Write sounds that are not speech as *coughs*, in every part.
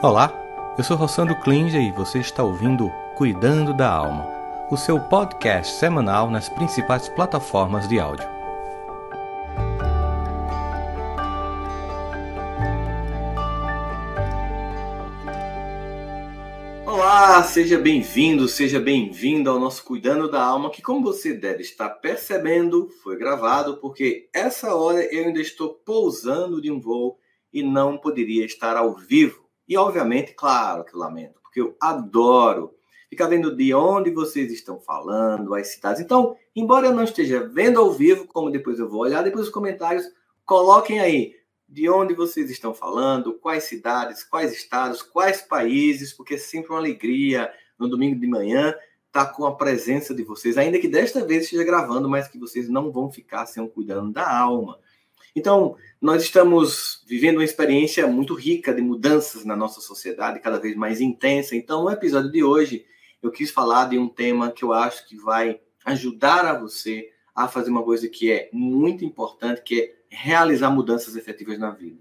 Olá, eu sou Rossandro Klinger e você está ouvindo Cuidando da Alma, o seu podcast semanal nas principais plataformas de áudio. Olá, seja bem-vindo, seja bem-vindo ao nosso Cuidando da Alma, que como você deve estar percebendo, foi gravado porque essa hora eu ainda estou pousando de um voo e não poderia estar ao vivo. E obviamente, claro que eu lamento, porque eu adoro ficar vendo de onde vocês estão falando, as cidades. Então, embora eu não esteja vendo ao vivo, como depois eu vou olhar, depois os comentários, coloquem aí de onde vocês estão falando, quais cidades, quais estados, quais países, porque é sempre uma alegria no domingo de manhã estar tá com a presença de vocês, ainda que desta vez esteja gravando, mas que vocês não vão ficar sem um cuidando da alma. Então, nós estamos vivendo uma experiência muito rica de mudanças na nossa sociedade, cada vez mais intensa. Então, no episódio de hoje, eu quis falar de um tema que eu acho que vai ajudar a você a fazer uma coisa que é muito importante, que é realizar mudanças efetivas na vida.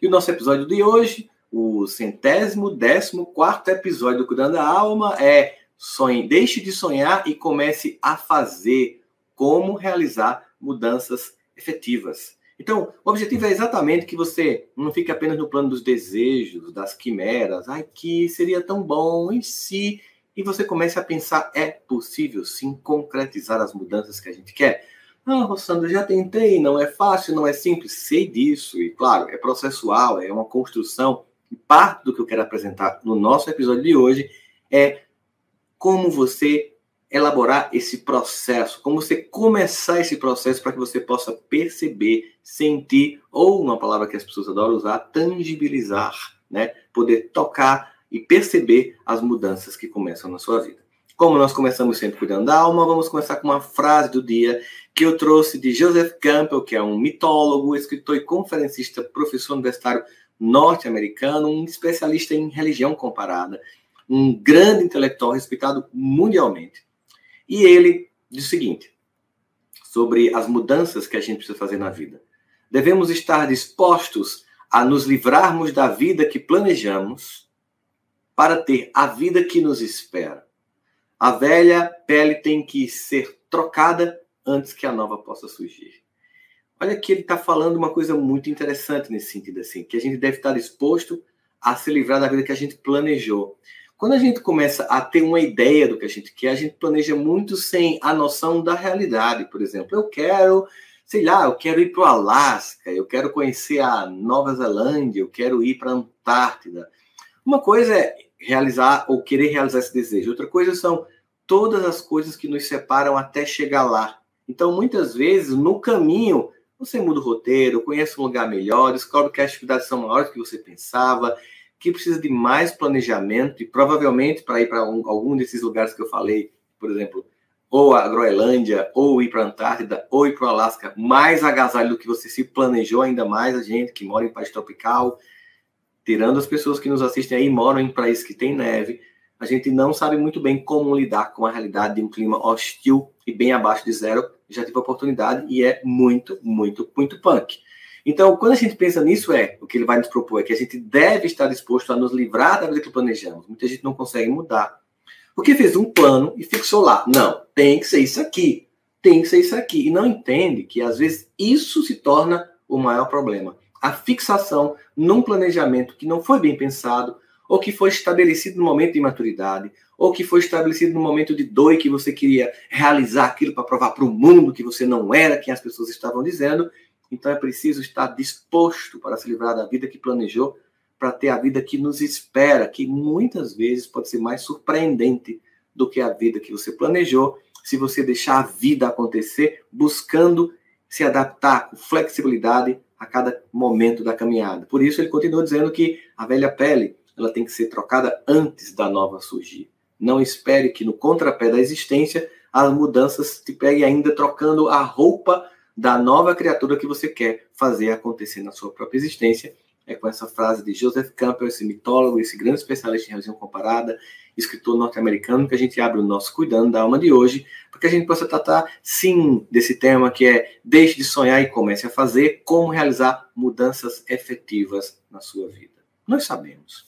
E o nosso episódio de hoje, o centésimo, décimo quarto episódio do Cuidando da Alma é sonhe, deixe de sonhar e comece a fazer como realizar mudanças efetivas. Então, o objetivo é exatamente que você não fique apenas no plano dos desejos, das quimeras, ai, que seria tão bom em si, e você comece a pensar, é possível sim concretizar as mudanças que a gente quer? Ah, Rossandro, já tentei, não é fácil, não é simples, sei disso, e claro, é processual, é uma construção, e parte do que eu quero apresentar no nosso episódio de hoje é como você elaborar esse processo, como você começar esse processo para que você possa perceber, sentir, ou uma palavra que as pessoas adoram usar, tangibilizar, né? Poder tocar e perceber as mudanças que começam na sua vida. Como nós começamos sempre cuidando da alma, vamos começar com uma frase do dia que eu trouxe de Joseph Campbell, que é um mitólogo, escritor e conferencista, professor universitário norte-americano, um especialista em religião comparada, um grande intelectual respeitado mundialmente. E ele diz o seguinte: sobre as mudanças que a gente precisa fazer na vida. Devemos estar dispostos a nos livrarmos da vida que planejamos para ter a vida que nos espera. A velha pele tem que ser trocada antes que a nova possa surgir. Olha que ele está falando uma coisa muito interessante nesse sentido, assim, que a gente deve estar disposto a se livrar da vida que a gente planejou. Quando a gente começa a ter uma ideia do que a gente quer, a gente planeja muito sem a noção da realidade. Por exemplo, eu quero, sei lá, eu quero ir para o Alasca, eu quero conhecer a Nova Zelândia, eu quero ir para a Antártida. Uma coisa é realizar ou querer realizar esse desejo, outra coisa são todas as coisas que nos separam até chegar lá. Então, muitas vezes, no caminho, você muda o roteiro, conhece um lugar melhor, descobre que as atividades são maiores do que você pensava, que precisa de mais planejamento e provavelmente para ir para um, algum desses lugares que eu falei, por exemplo, ou a Groenlândia, ou ir para a Antártida, ou ir para o Alasca, mais agasalho do que você se planejou, ainda mais a gente que mora em país tropical, tirando as pessoas que nos assistem aí, moram em países que tem neve, a gente não sabe muito bem como lidar com a realidade de um clima hostil e bem abaixo de zero. Já tive a oportunidade e é muito, muito, muito punk. Então, quando a gente pensa nisso, é o que ele vai nos propor é que a gente deve estar disposto a nos livrar da vida que planejamos. Muita gente não consegue mudar. Porque fez um plano e fixou lá. Não, tem que ser isso aqui. Tem que ser isso aqui. E não entende que, às vezes, isso se torna o maior problema. A fixação num planejamento que não foi bem pensado, ou que foi estabelecido no momento de maturidade, ou que foi estabelecido no momento de dor e que você queria realizar aquilo para provar para o mundo que você não era quem as pessoas estavam dizendo, então é preciso estar disposto para se livrar da vida que planejou, para ter a vida que nos espera, que muitas vezes pode ser mais surpreendente do que a vida que você planejou, se você deixar a vida acontecer, buscando se adaptar com flexibilidade a cada momento da caminhada. Por isso ele continua dizendo que a velha pele, ela tem que ser trocada antes da nova surgir. Não espere que no contrapé da existência as mudanças te peguem ainda trocando a roupa da nova criatura que você quer fazer acontecer na sua própria existência. É com essa frase de Joseph Campbell, esse mitólogo, esse grande especialista em religião comparada, escritor norte-americano, que a gente abre o nosso Cuidando da Alma de hoje, para que a gente possa tratar, sim, desse tema que é deixe de sonhar e comece a fazer, como realizar mudanças efetivas na sua vida. Nós sabemos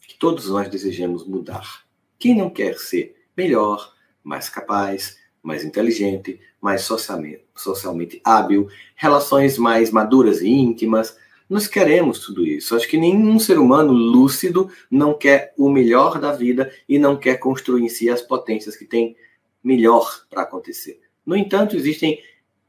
que todos nós desejamos mudar. Quem não quer ser melhor, mais capaz, mais inteligente, mais socialmente, socialmente hábil, relações mais maduras e íntimas. Nós queremos tudo isso. Acho que nenhum ser humano lúcido não quer o melhor da vida e não quer construir em si as potências que tem melhor para acontecer. No entanto, existem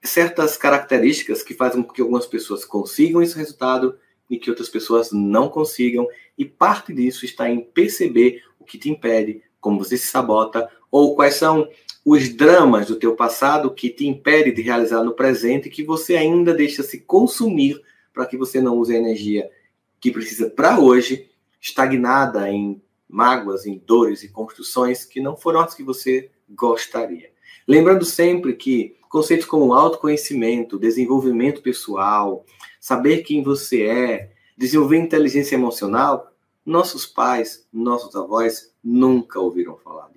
certas características que fazem com que algumas pessoas consigam esse resultado e que outras pessoas não consigam, e parte disso está em perceber o que te impede, como você se sabota, ou quais são os dramas do teu passado que te impede de realizar no presente, que você ainda deixa se consumir para que você não use a energia que precisa para hoje, estagnada em mágoas, em dores e construções que não foram as que você gostaria. Lembrando sempre que conceitos como autoconhecimento, desenvolvimento pessoal, saber quem você é, desenvolver inteligência emocional, nossos pais, nossos avós nunca ouviram falar.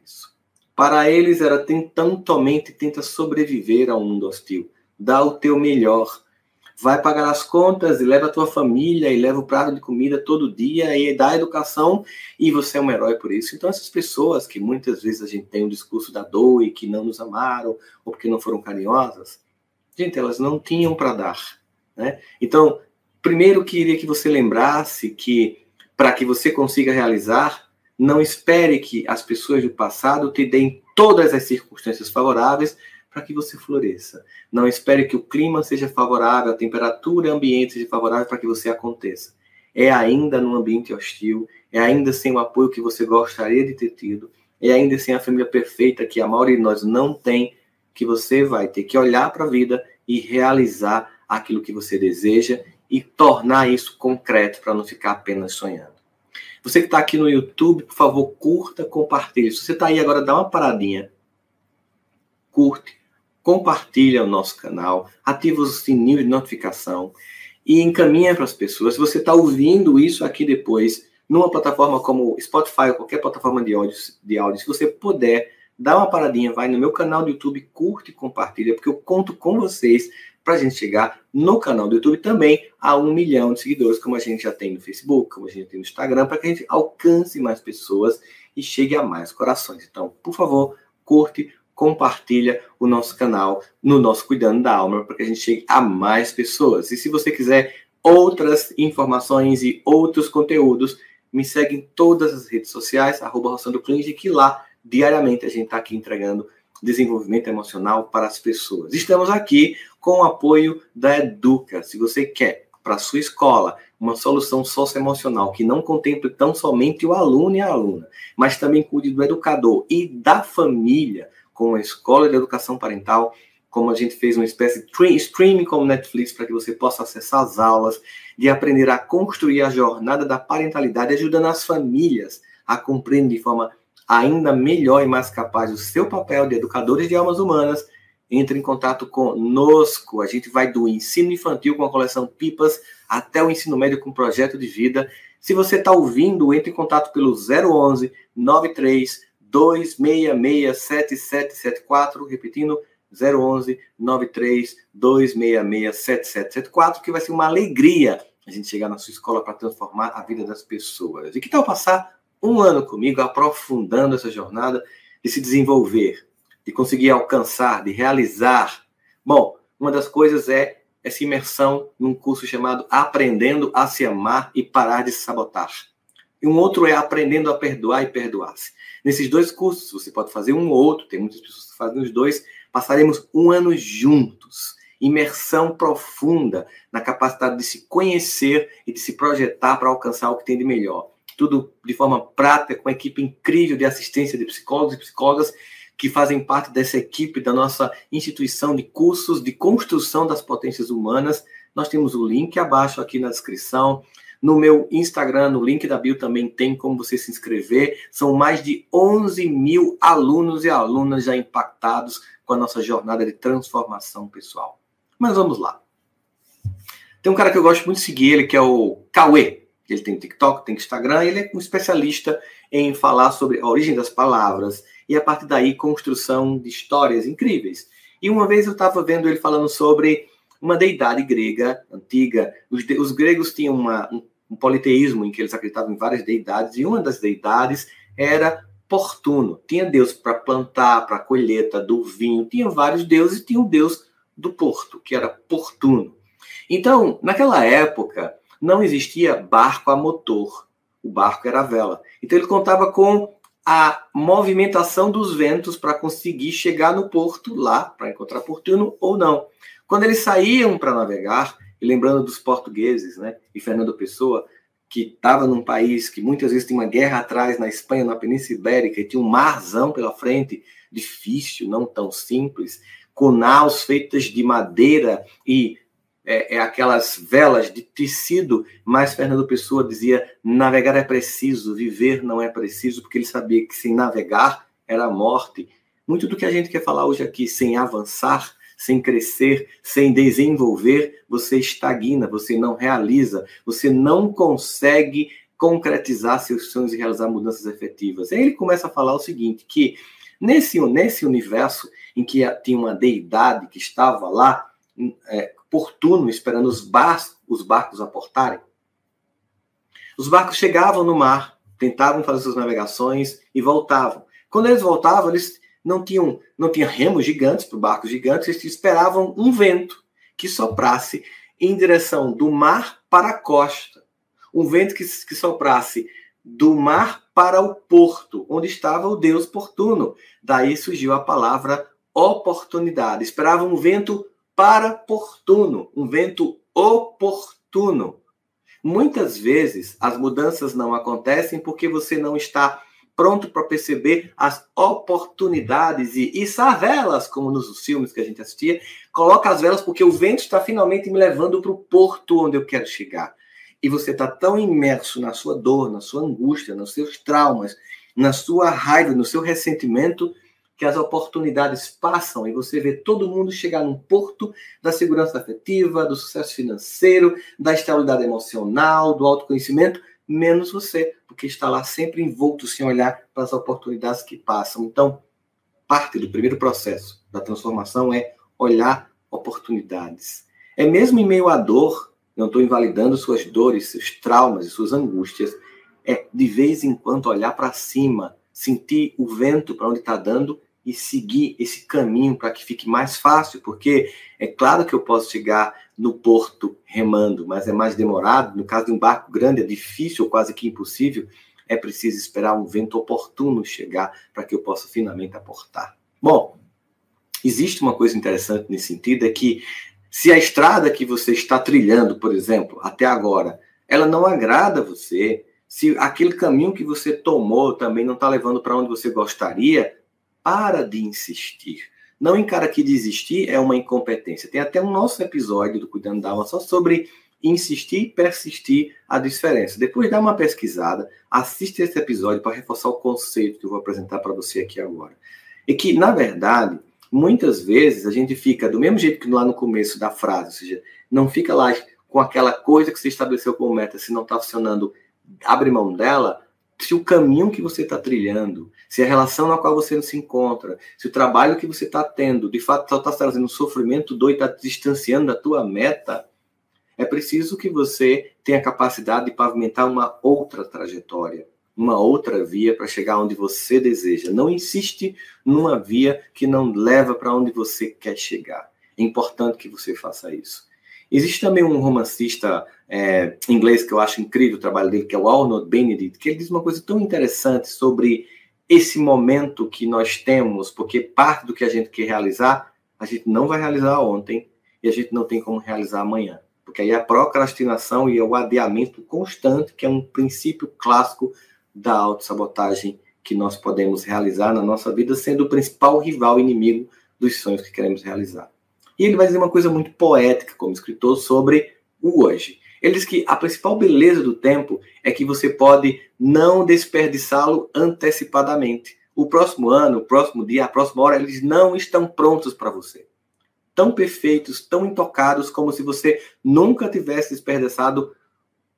Para eles era tentando somente tenta sobreviver ao mundo hostil. Dá o teu melhor. Vai pagar as contas e leva a tua família e leva o prato de comida todo dia e dá educação e você é um herói por isso. Então essas pessoas que muitas vezes a gente tem o discurso da dor e que não nos amaram ou porque não foram carinhosas, gente, elas não tinham para dar, né? Então, primeiro queria que você lembrasse que para que você consiga realizar não espere que as pessoas do passado te deem todas as circunstâncias favoráveis para que você floresça. Não espere que o clima seja favorável, a temperatura ambiente seja favorável para que você aconteça. É ainda num ambiente hostil, é ainda sem o apoio que você gostaria de ter tido, é ainda sem a família perfeita que a maioria de nós não tem, que você vai ter que olhar para a vida e realizar aquilo que você deseja e tornar isso concreto para não ficar apenas sonhando. Você que está aqui no YouTube, por favor, curta, compartilhe. Se você está aí agora, dá uma paradinha. Curte, compartilha o nosso canal, ativa o sininho de notificação e encaminha para as pessoas. Se você está ouvindo isso aqui depois, numa plataforma como Spotify ou qualquer plataforma de áudio, de áudio, se você puder, dá uma paradinha, vai no meu canal do YouTube, curte e compartilha, porque eu conto com vocês para a gente chegar no canal do YouTube também a um milhão de seguidores, como a gente já tem no Facebook, como a gente tem no Instagram, para que a gente alcance mais pessoas e chegue a mais corações. Então, por favor, curte, compartilha o nosso canal no nosso Cuidando da Alma, para que a gente chegue a mais pessoas. E se você quiser outras informações e outros conteúdos, me segue em todas as redes sociais, arroba Roçando que lá diariamente a gente está aqui entregando desenvolvimento emocional para as pessoas. Estamos aqui com o apoio da Educa. Se você quer para a sua escola uma solução socioemocional que não contemple tão somente o aluno e a aluna, mas também cuide do educador e da família, com a escola de educação parental, como a gente fez uma espécie de streaming como Netflix para que você possa acessar as aulas, de aprender a construir a jornada da parentalidade, ajudando as famílias a compreender de forma ainda melhor e mais capaz o seu papel de educadores de almas humanas, entre em contato conosco. A gente vai do ensino infantil com a coleção Pipas até o ensino médio com projeto de vida. Se você está ouvindo, entre em contato pelo 011 93 266 7774, repetindo 011 93 266 7774, que vai ser uma alegria a gente chegar na sua escola para transformar a vida das pessoas. E que tal passar um ano comigo, aprofundando essa jornada de se desenvolver, de conseguir alcançar, de realizar. Bom, uma das coisas é essa imersão num curso chamado Aprendendo a se amar e parar de se sabotar. E um outro é Aprendendo a perdoar e perdoar-se. Nesses dois cursos, você pode fazer um ou outro, tem muitas pessoas que fazem os dois, passaremos um ano juntos. Imersão profunda na capacidade de se conhecer e de se projetar para alcançar o que tem de melhor tudo de forma prática, com uma equipe incrível de assistência de psicólogos e psicólogas que fazem parte dessa equipe da nossa instituição de cursos de construção das potências humanas. Nós temos o link abaixo aqui na descrição. No meu Instagram, no link da bio também tem como você se inscrever. São mais de 11 mil alunos e alunas já impactados com a nossa jornada de transformação pessoal. Mas vamos lá. Tem um cara que eu gosto muito de seguir, ele que é o Cauê. Ele tem TikTok, tem Instagram, ele é um especialista em falar sobre a origem das palavras e a partir daí construção de histórias incríveis. E uma vez eu estava vendo ele falando sobre uma deidade grega antiga. Os, os gregos tinham uma, um um politeísmo em que eles acreditavam em várias deidades, e uma das deidades era Portuno. Tinha Deus para plantar, para colheita do vinho, tinha vários deuses, e tinha o Deus do porto, que era Portuno. Então, naquela época, não existia barco a motor. O barco era a vela. Então, ele contava com a movimentação dos ventos para conseguir chegar no porto lá, para encontrar Portuno ou não. Quando eles saíam para navegar, lembrando dos portugueses, né, e Fernando Pessoa, que estava num país que muitas vezes tinha uma guerra atrás na Espanha, na Península Ibérica, e tinha um marzão pela frente, difícil, não tão simples, com naus feitas de madeira e é, é, aquelas velas de tecido, mas Fernando Pessoa dizia: navegar é preciso, viver não é preciso, porque ele sabia que sem navegar era a morte. Muito do que a gente quer falar hoje aqui, sem avançar, sem crescer, sem desenvolver, você estagna, você não realiza, você não consegue concretizar seus sonhos e realizar mudanças efetivas. Aí ele começa a falar o seguinte, que nesse, nesse universo em que tinha uma deidade que estava lá, é, por turno, esperando os, bar os barcos aportarem, os barcos chegavam no mar, tentavam fazer suas navegações e voltavam. Quando eles voltavam, eles não tinham, não remos gigantes para barcos gigantes, eles esperavam um vento que soprasse em direção do mar para a costa. Um vento que, que soprasse do mar para o porto, onde estava o Deus portuno. Daí surgiu a palavra oportunidade. Esperavam um vento para portuno, um vento oportuno. Muitas vezes as mudanças não acontecem porque você não está pronto para perceber as oportunidades e içar velas, como nos filmes que a gente assistia, coloca as velas porque o vento está finalmente me levando para o porto onde eu quero chegar. E você está tão imerso na sua dor, na sua angústia, nos seus traumas, na sua raiva, no seu ressentimento, que as oportunidades passam e você vê todo mundo chegar num porto da segurança afetiva, do sucesso financeiro, da estabilidade emocional, do autoconhecimento, menos você, porque está lá sempre envolto sem olhar para as oportunidades que passam. Então, parte do primeiro processo da transformação é olhar oportunidades. É mesmo em meio à dor, não estou invalidando suas dores, seus traumas e suas angústias, é de vez em quando olhar para cima, sentir o vento para onde está dando e seguir esse caminho para que fique mais fácil, porque é claro que eu posso chegar no porto remando, mas é mais demorado. No caso de um barco grande, é difícil ou quase que impossível. É preciso esperar um vento oportuno chegar para que eu possa finalmente aportar. Bom, existe uma coisa interessante nesse sentido: é que se a estrada que você está trilhando, por exemplo, até agora, ela não agrada você, se aquele caminho que você tomou também não está levando para onde você gostaria, para de insistir. Não encara que desistir é uma incompetência. Tem até um nosso episódio do Cuidando da Alma só sobre insistir e persistir a diferença. Depois dá uma pesquisada, assiste esse episódio para reforçar o conceito que eu vou apresentar para você aqui agora. E que, na verdade, muitas vezes a gente fica do mesmo jeito que lá no começo da frase, ou seja, não fica lá com aquela coisa que você estabeleceu como meta, se não está funcionando, abre mão dela, se o caminho que você está trilhando, se a relação na qual você se encontra, se o trabalho que você está tendo, de fato, está trazendo sofrimento doido, está distanciando da tua meta, é preciso que você tenha a capacidade de pavimentar uma outra trajetória, uma outra via para chegar onde você deseja. Não insiste numa via que não leva para onde você quer chegar. É importante que você faça isso. Existe também um romancista é, inglês que eu acho incrível o trabalho dele, que é o Arnold Benedict, que ele diz uma coisa tão interessante sobre esse momento que nós temos, porque parte do que a gente quer realizar, a gente não vai realizar ontem e a gente não tem como realizar amanhã. Porque aí a procrastinação e o adiamento constante, que é um princípio clássico da autossabotagem que nós podemos realizar na nossa vida, sendo o principal rival inimigo dos sonhos que queremos realizar. E ele vai dizer uma coisa muito poética como escritor sobre o hoje. Ele diz que a principal beleza do tempo é que você pode não desperdiçá-lo antecipadamente. O próximo ano, o próximo dia, a próxima hora, eles não estão prontos para você. Tão perfeitos, tão intocados, como se você nunca tivesse desperdiçado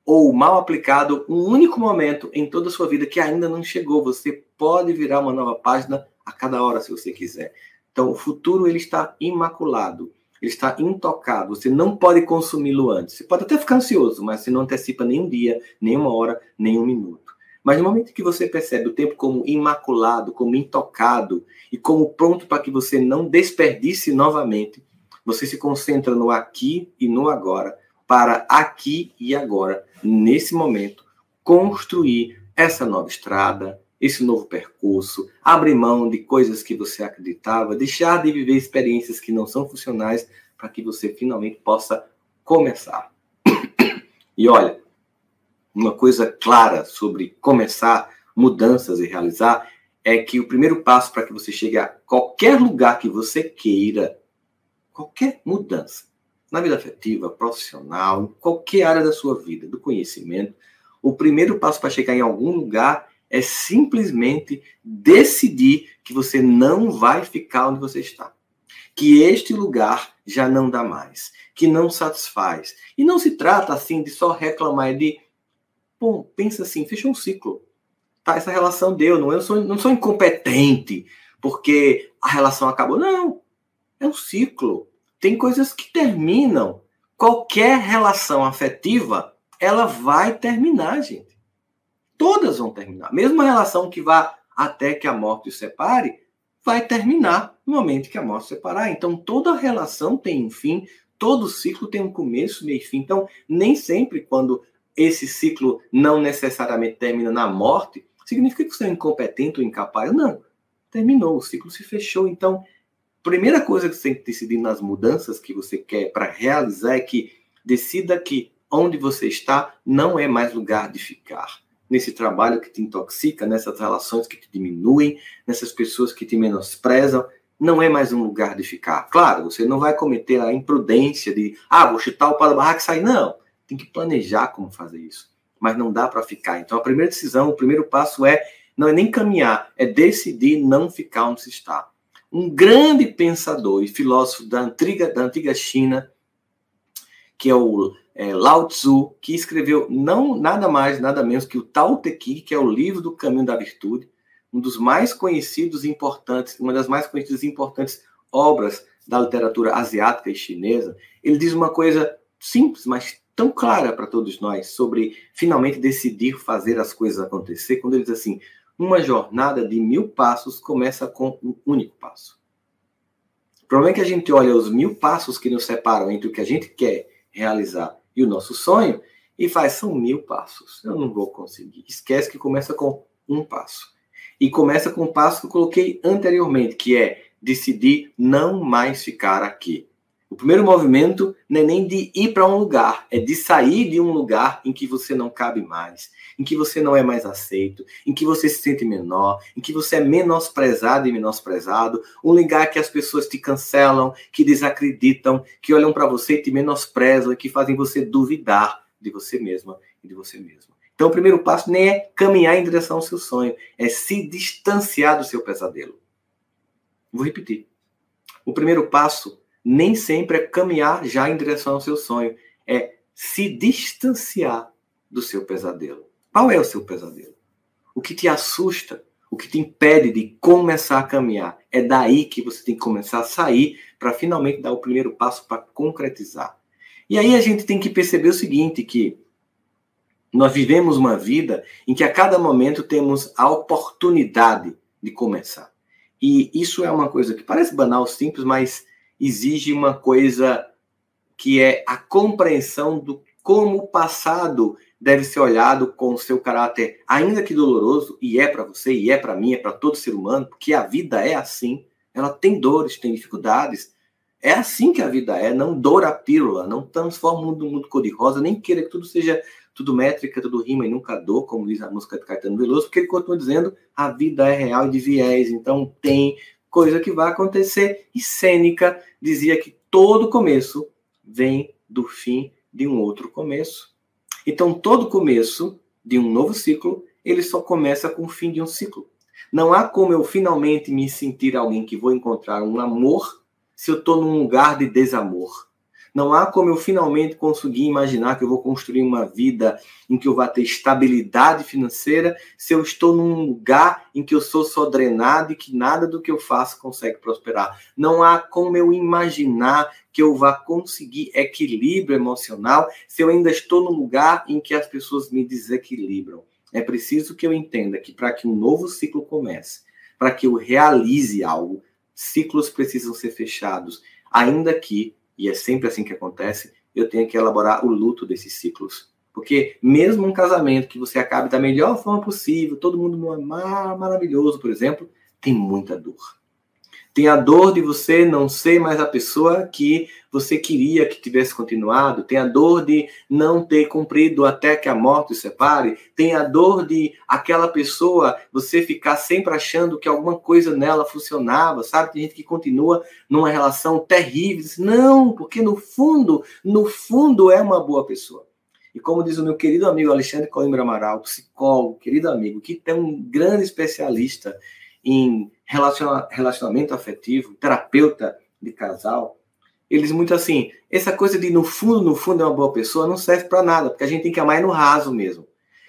ou mal aplicado um único momento em toda a sua vida que ainda não chegou. Você pode virar uma nova página a cada hora, se você quiser. Então, o futuro ele está imaculado. ele está intocado. Você não pode consumi-lo antes. Você pode até ficar ansioso, mas você não antecipa nem um dia, nem uma hora, nem um minuto. Mas no momento que você percebe o tempo como imaculado, como intocado e como pronto para que você não desperdice novamente, você se concentra no aqui e no agora, para aqui e agora, nesse momento, construir essa nova estrada, esse novo percurso, abrir mão de coisas que você acreditava, deixar de viver experiências que não são funcionais para que você finalmente possa começar. *coughs* E olha, uma coisa clara sobre começar mudanças e realizar é que o primeiro passo para que você chegue a qualquer lugar que você queira, qualquer mudança, na vida afetiva, profissional, qualquer área da sua vida, do conhecimento, o primeiro passo para chegar em algum lugar é simplesmente decidir que você não vai ficar onde você está. Que este lugar já não dá mais, que não satisfaz. E não se trata assim de só reclamar, é de bom, pensa assim, fechou um ciclo. Tá, essa relação deu, não eu sou não sou incompetente porque a relação acabou. Não. É um ciclo. Tem coisas que terminam. Qualquer relação afetiva, ela vai terminar, gente. Todas vão terminar. Mesmo a relação que vá até que a morte os separe, vai terminar no momento que a morte separar. Então, toda relação tem um fim, todo ciclo tem um começo, meio e fim. Então, nem sempre quando esse ciclo não necessariamente termina na morte, significa que você é incompetente ou incapaz. Não. Terminou, o ciclo se fechou. Então, primeira coisa que você tem que decidir nas mudanças que você quer para realizar é que decida que onde você está não é mais lugar de ficar nesse trabalho que te intoxica, nessas relações que te diminuem, nessas pessoas que te menosprezam, não é mais um lugar de ficar. Claro, você não vai cometer a imprudência de, ah, vou chutar o pau da barraca e sair. Não, tem que planejar como fazer isso. Mas não dá para ficar. Então, a primeira decisão, o primeiro passo é, não é nem caminhar, é decidir não ficar onde se está. Um grande pensador e filósofo da antiga, da antiga China, que é o é, Lao Tzu, que escreveu não nada mais, nada menos que o Tao Te Ching, que é o livro do Caminho da Virtude, um dos mais conhecidos e importantes, uma das mais conhecidas e importantes obras da literatura asiática e chinesa. Ele diz uma coisa simples, mas tão clara para todos nós sobre finalmente decidir fazer as coisas acontecer, quando ele diz assim: uma jornada de mil passos começa com um único passo. O problema é que a gente olha os mil passos que nos separam entre o que a gente quer realizar e o nosso sonho e faz são mil passos. Eu não vou conseguir. Esquece que começa com um passo. E começa com o passo que eu coloquei anteriormente, que é decidir não mais ficar aqui. O primeiro movimento não é nem de ir para um lugar, é de sair de um lugar em que você não cabe mais, em que você não é mais aceito, em que você se sente menor, em que você é menosprezado e menosprezado, um lugar que as pessoas te cancelam, que desacreditam, que olham para você e te menosprezam, que fazem você duvidar de você mesma e de você mesmo. Então, o primeiro passo nem é caminhar em direção ao seu sonho, é se distanciar do seu pesadelo. Vou repetir. O primeiro passo nem sempre é caminhar já em direção ao seu sonho, é se distanciar do seu pesadelo. Qual é o seu pesadelo? O que te assusta, o que te impede de começar a caminhar? É daí que você tem que começar a sair para finalmente dar o primeiro passo para concretizar. E aí a gente tem que perceber o seguinte, que nós vivemos uma vida em que a cada momento temos a oportunidade de começar. E isso é uma coisa que parece banal, simples, mas exige uma coisa que é a compreensão do como o passado deve ser olhado com o seu caráter, ainda que doloroso, e é para você, e é para mim, é para todo ser humano, porque a vida é assim. Ela tem dores, tem dificuldades. É assim que a vida é, não dor a pílula, não transforma o mundo mundo cor-de-rosa, nem queira que tudo seja tudo métrica, tudo rima e nunca dor, como diz a música de Caetano Veloso, porque ele continua dizendo a vida é real e de viés, então tem coisa que vai acontecer. E Sêneca dizia que todo começo vem do fim de um outro começo. Então, todo começo de um novo ciclo, ele só começa com o fim de um ciclo. Não há como eu finalmente me sentir alguém que vou encontrar um amor se eu estou num lugar de desamor. Não há como eu finalmente conseguir imaginar que eu vou construir uma vida em que eu vá ter estabilidade financeira se eu estou num lugar em que eu sou só drenado e que nada do que eu faço consegue prosperar. Não há como eu imaginar que eu vá conseguir equilíbrio emocional se eu ainda estou num lugar em que as pessoas me desequilibram. É preciso que eu entenda que para que um novo ciclo comece, para que eu realize algo, ciclos precisam ser fechados, ainda que e é sempre assim que acontece, eu tenho que elaborar o luto desses ciclos. Porque mesmo um casamento que você acabe da melhor forma possível, todo mundo no amar maravilhoso, por exemplo, tem muita dor. Tem a dor de você não ser mais a pessoa que você queria que tivesse continuado. Tem a dor de não ter cumprido até que a morte separe. Tem a dor de aquela pessoa você ficar sempre achando que alguma coisa nela funcionava, sabe? Tem gente que continua numa relação terrível. Não, porque no fundo, no fundo é uma boa pessoa. E como diz o meu querido amigo Alexandre Coimbra Amaral, psicólogo, querido amigo, que é um grande especialista em relacionamento afetivo, terapeuta de casal, eles muito assim, essa coisa de no fundo, no fundo é uma boa pessoa não serve para nada, porque a gente tem que amar no raso mesmo.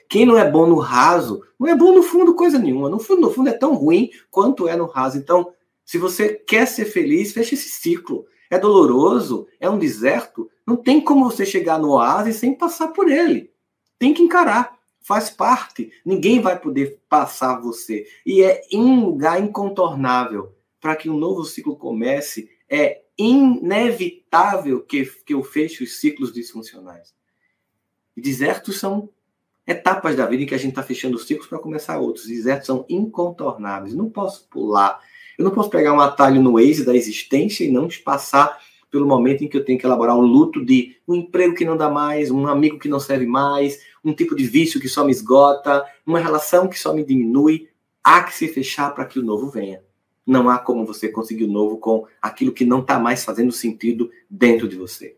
Quem não é bom no raso, não é bom no fundo coisa nenhuma. No fundo, no fundo é tão ruim quanto é no raso. Então, se você quer ser feliz, feche esse ciclo. É doloroso, é um deserto, não tem como você chegar no oásis sem passar por ele. Tem que encarar faz parte. Ninguém vai poder passar você. E é um lugar incontornável para que um novo ciclo comece. É inevitável que, que eu feche os ciclos disfuncionais. Desertos são etapas da vida em que a gente está fechando os ciclos para começar outros. Desertos são incontornáveis. Não posso pular. Eu não posso pegar um atalho no Waze da existência e não te passar pelo momento em que eu tenho que elaborar um luto de um emprego que não dá mais, um amigo que não serve mais, um tipo de vício que só me esgota, uma relação que só me diminui. Há que se fechar para que o novo venha. Não há como você conseguir o novo com aquilo que não está mais fazendo sentido dentro de você.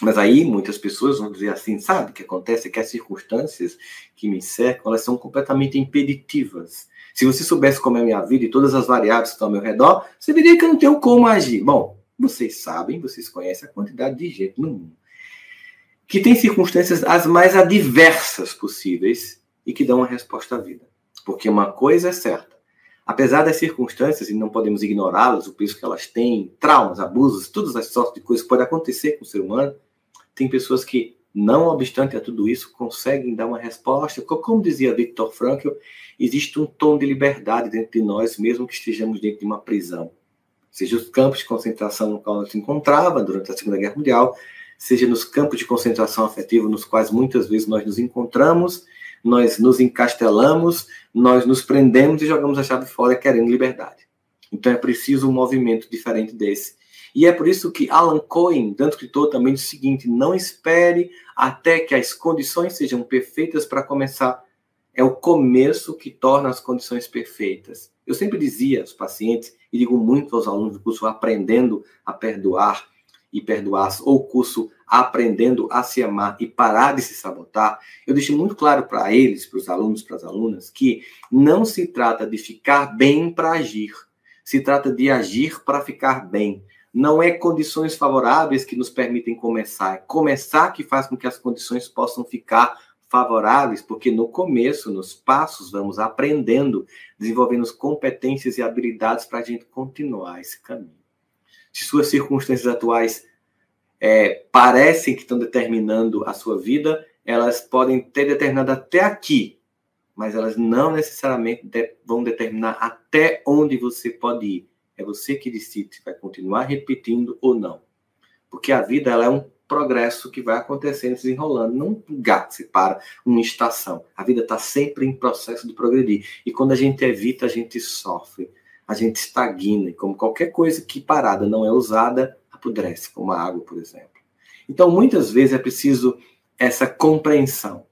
Mas aí muitas pessoas vão dizer assim, sabe o que acontece? É que as circunstâncias que me cercam, elas são completamente impeditivas. Se você soubesse como é a minha vida e todas as variáveis que estão ao meu redor, você veria que eu não tenho como agir. Bom, vocês sabem, vocês conhecem a quantidade de gente no mundo que tem circunstâncias as mais adversas possíveis e que dão uma resposta à vida. Porque uma coisa é certa: apesar das circunstâncias, e não podemos ignorá-las, o peso que elas têm, traumas, abusos, todas as sortes de coisas que podem acontecer com o ser humano, tem pessoas que, não obstante a tudo isso, conseguem dar uma resposta. Como dizia Viktor Frankl, existe um tom de liberdade dentro de nós, mesmo que estejamos dentro de uma prisão seja os campos de concentração no qual se encontrava durante a Segunda Guerra Mundial, seja nos campos de concentração afetiva nos quais muitas vezes nós nos encontramos, nós nos encastelamos, nós nos prendemos e jogamos a chave fora querendo liberdade. Então é preciso um movimento diferente desse. E é por isso que Alan Cohen, tanto escritor, também diz o seguinte: não espere até que as condições sejam perfeitas para começar. É o começo que torna as condições perfeitas. Eu sempre dizia aos pacientes e digo muito aos alunos do curso Aprendendo a Perdoar e Perdoar, ou curso Aprendendo a Se Amar e Parar de Se Sabotar, eu deixo muito claro para eles, para os alunos, para as alunas, que não se trata de ficar bem para agir, se trata de agir para ficar bem. Não é condições favoráveis que nos permitem começar, é começar que faz com que as condições possam ficar favoráveis, porque no começo, nos passos, vamos aprendendo, desenvolvendo competências e habilidades para a gente continuar esse caminho. Se suas circunstâncias atuais é, parecem que estão determinando a sua vida, elas podem ter determinado até aqui, mas elas não necessariamente de, vão determinar até onde você pode ir. É você que decide se vai continuar repetindo ou não. Porque a vida ela é um progresso que vai acontecendo, se desenrolando. Não um gato se para uma estação. A vida está sempre em processo de progredir. E quando a gente evita, a gente sofre, a gente estagna. E como qualquer coisa que parada não é usada, apodrece, como a água, por exemplo. Então, muitas vezes é preciso essa compreensão.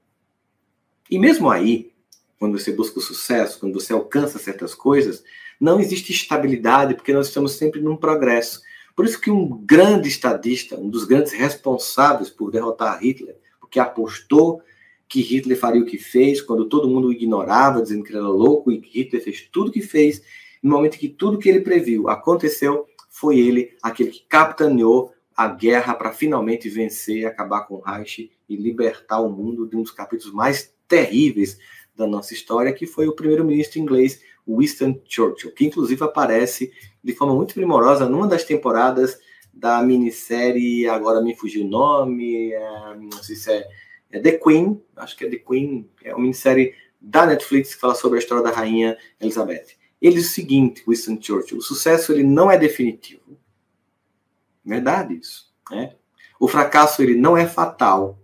E mesmo aí, quando você busca o sucesso, quando você alcança certas coisas, não existe estabilidade, porque nós estamos sempre num progresso. Por isso que um grande estadista, um dos grandes responsáveis por derrotar Hitler, porque apostou que Hitler faria o que fez, quando todo mundo o ignorava, dizendo que ele era louco, e que Hitler fez tudo o que fez, no momento que tudo que ele previu aconteceu, foi ele aquele que capitaneou a guerra para finalmente vencer, acabar com o Reich e libertar o mundo de um dos capítulos mais terríveis da nossa história, que foi o primeiro-ministro inglês Winston Churchill, que inclusive aparece de forma muito primorosa numa das temporadas da minissérie, agora me fugiu o nome, é, não sei se é, é, The Queen, acho que é The Queen, é uma minissérie da Netflix que fala sobre a história da rainha Elizabeth. Ele diz o seguinte, Winston Churchill, o sucesso ele não é definitivo. Verdade isso. Né? O fracasso ele não é fatal,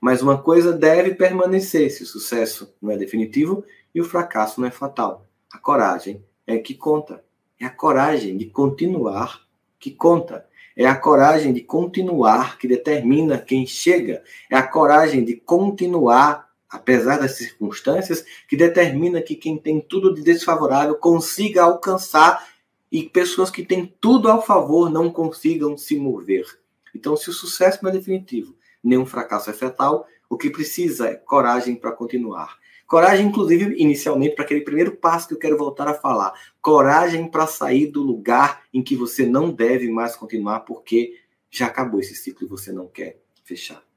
mas uma coisa deve permanecer se o sucesso não é definitivo e o fracasso não é fatal. A coragem é que conta. É a coragem de continuar que conta. É a coragem de continuar que determina quem chega. É a coragem de continuar, apesar das circunstâncias, que determina que quem tem tudo de desfavorável consiga alcançar e pessoas que têm tudo ao favor não consigam se mover. Então, se o sucesso não é definitivo, nenhum fracasso é fatal, o que precisa é coragem para continuar. Coragem, inclusive, inicialmente, para aquele primeiro passo que eu quero voltar a falar. Coragem para sair do lugar em que você não deve mais continuar, porque já acabou esse ciclo e você não quer fechar.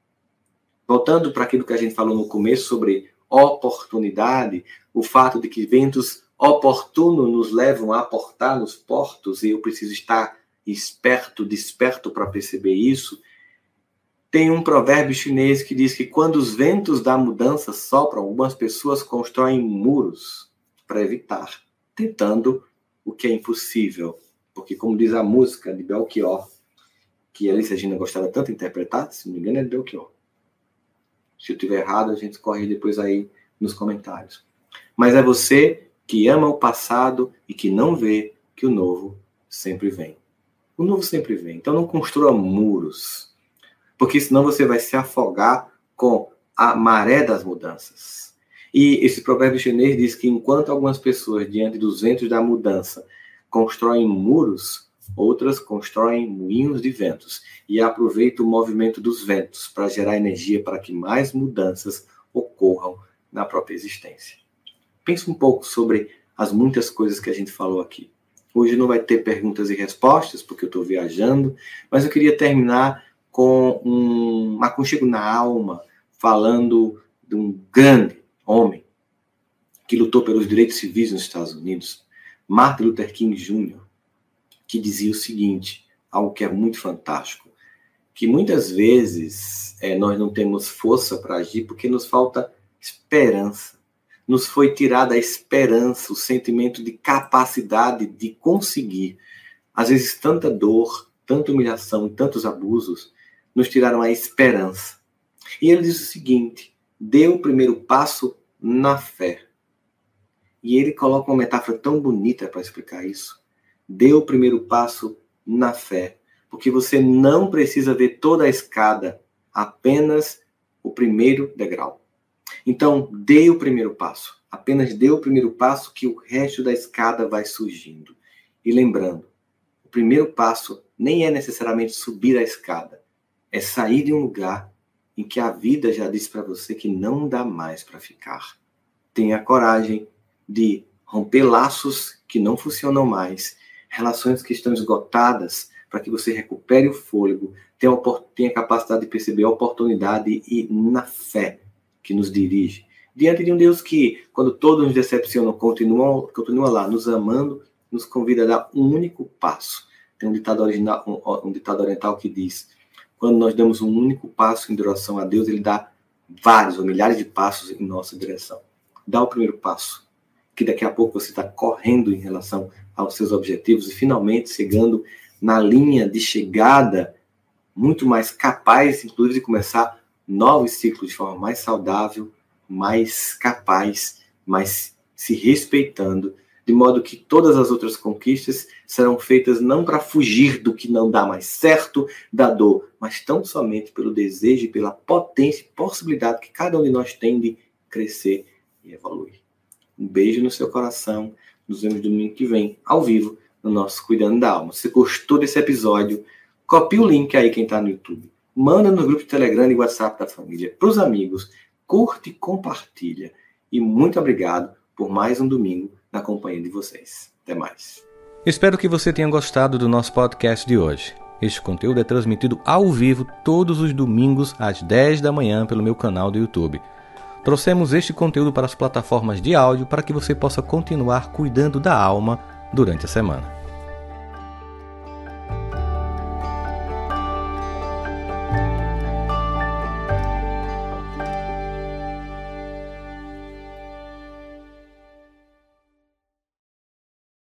Voltando para aquilo que a gente falou no começo sobre oportunidade, o fato de que ventos oportuno nos levam a aportar nos portos e eu preciso estar esperto, desperto para perceber isso. Tem um provérbio chinês que diz que quando os ventos da mudança sopram, algumas pessoas constroem muros para evitar, tentando o que é impossível. Porque, como diz a música de Belchior, que a Alice Regina gostava tanto de interpretar, se não me engano é de Belchior. Se eu tiver errado, a gente corre depois aí nos comentários. Mas é você que ama o passado e que não vê que o novo sempre vem. O novo sempre vem. Então não construa muros, porque senão você vai se afogar com a maré das mudanças. E esse provérbio chinês diz que enquanto algumas pessoas, diante dos ventos da mudança, constroem muros, outras constroem moinhos de ventos e aproveitam o movimento dos ventos para gerar energia para que mais mudanças ocorram na própria existência. Pense um pouco sobre as muitas coisas que a gente falou aqui. Hoje não vai ter perguntas e respostas, porque eu estou viajando, mas eu queria terminar com um aconchego na alma, falando de um grande homem que lutou pelos direitos civis nos Estados Unidos, Martin Luther King Jr., que dizia o seguinte, algo que é muito fantástico, que muitas vezes é, nós não temos força para agir porque nos falta esperança nos foi tirada a esperança, o sentimento de capacidade de conseguir. Às vezes, tanta dor, tanta humilhação, tantos abusos nos tiraram a esperança. E ele diz o seguinte: dê o primeiro passo na fé. E ele coloca uma metáfora tão bonita para explicar isso. Dê o primeiro passo na fé, porque você não precisa ver toda a escada, apenas o primeiro degrau. Então, dê o primeiro passo. Apenas dê o primeiro passo que o resto da escada vai surgindo. E lembrando, o primeiro passo nem é necessariamente subir a escada, é sair de um lugar em que a vida já disse para você que não dá mais para ficar. Tenha coragem de romper laços que não funcionam mais, relações que estão esgotadas, para que você recupere o fôlego, tenha, tenha capacidade de perceber a oportunidade e, na fé, que nos dirige. Diante de um Deus que, quando todos nos decepcionam, continua, continua lá, nos amando, nos convida a dar um único passo. Tem um ditado, original, um, um ditado oriental que diz: quando nós damos um único passo em direção a Deus, Ele dá vários ou milhares de passos em nossa direção. Dá o primeiro passo, que daqui a pouco você está correndo em relação aos seus objetivos e finalmente chegando na linha de chegada muito mais capaz, inclusive, de começar novos ciclos de forma mais saudável, mais capaz, mais se respeitando, de modo que todas as outras conquistas serão feitas não para fugir do que não dá mais certo, da dor, mas tão somente pelo desejo e pela potência e possibilidade que cada um de nós tem de crescer e evoluir. Um beijo no seu coração. Nos vemos domingo que vem, ao vivo, no nosso Cuidando da Alma. Se gostou desse episódio, copie o link aí quem está no YouTube manda no grupo de Telegram e WhatsApp da família, para os amigos, curte e compartilha. E muito obrigado por mais um domingo na companhia de vocês. Até mais. Espero que você tenha gostado do nosso podcast de hoje. Este conteúdo é transmitido ao vivo todos os domingos às 10 da manhã pelo meu canal do YouTube. Trouxemos este conteúdo para as plataformas de áudio para que você possa continuar cuidando da alma durante a semana.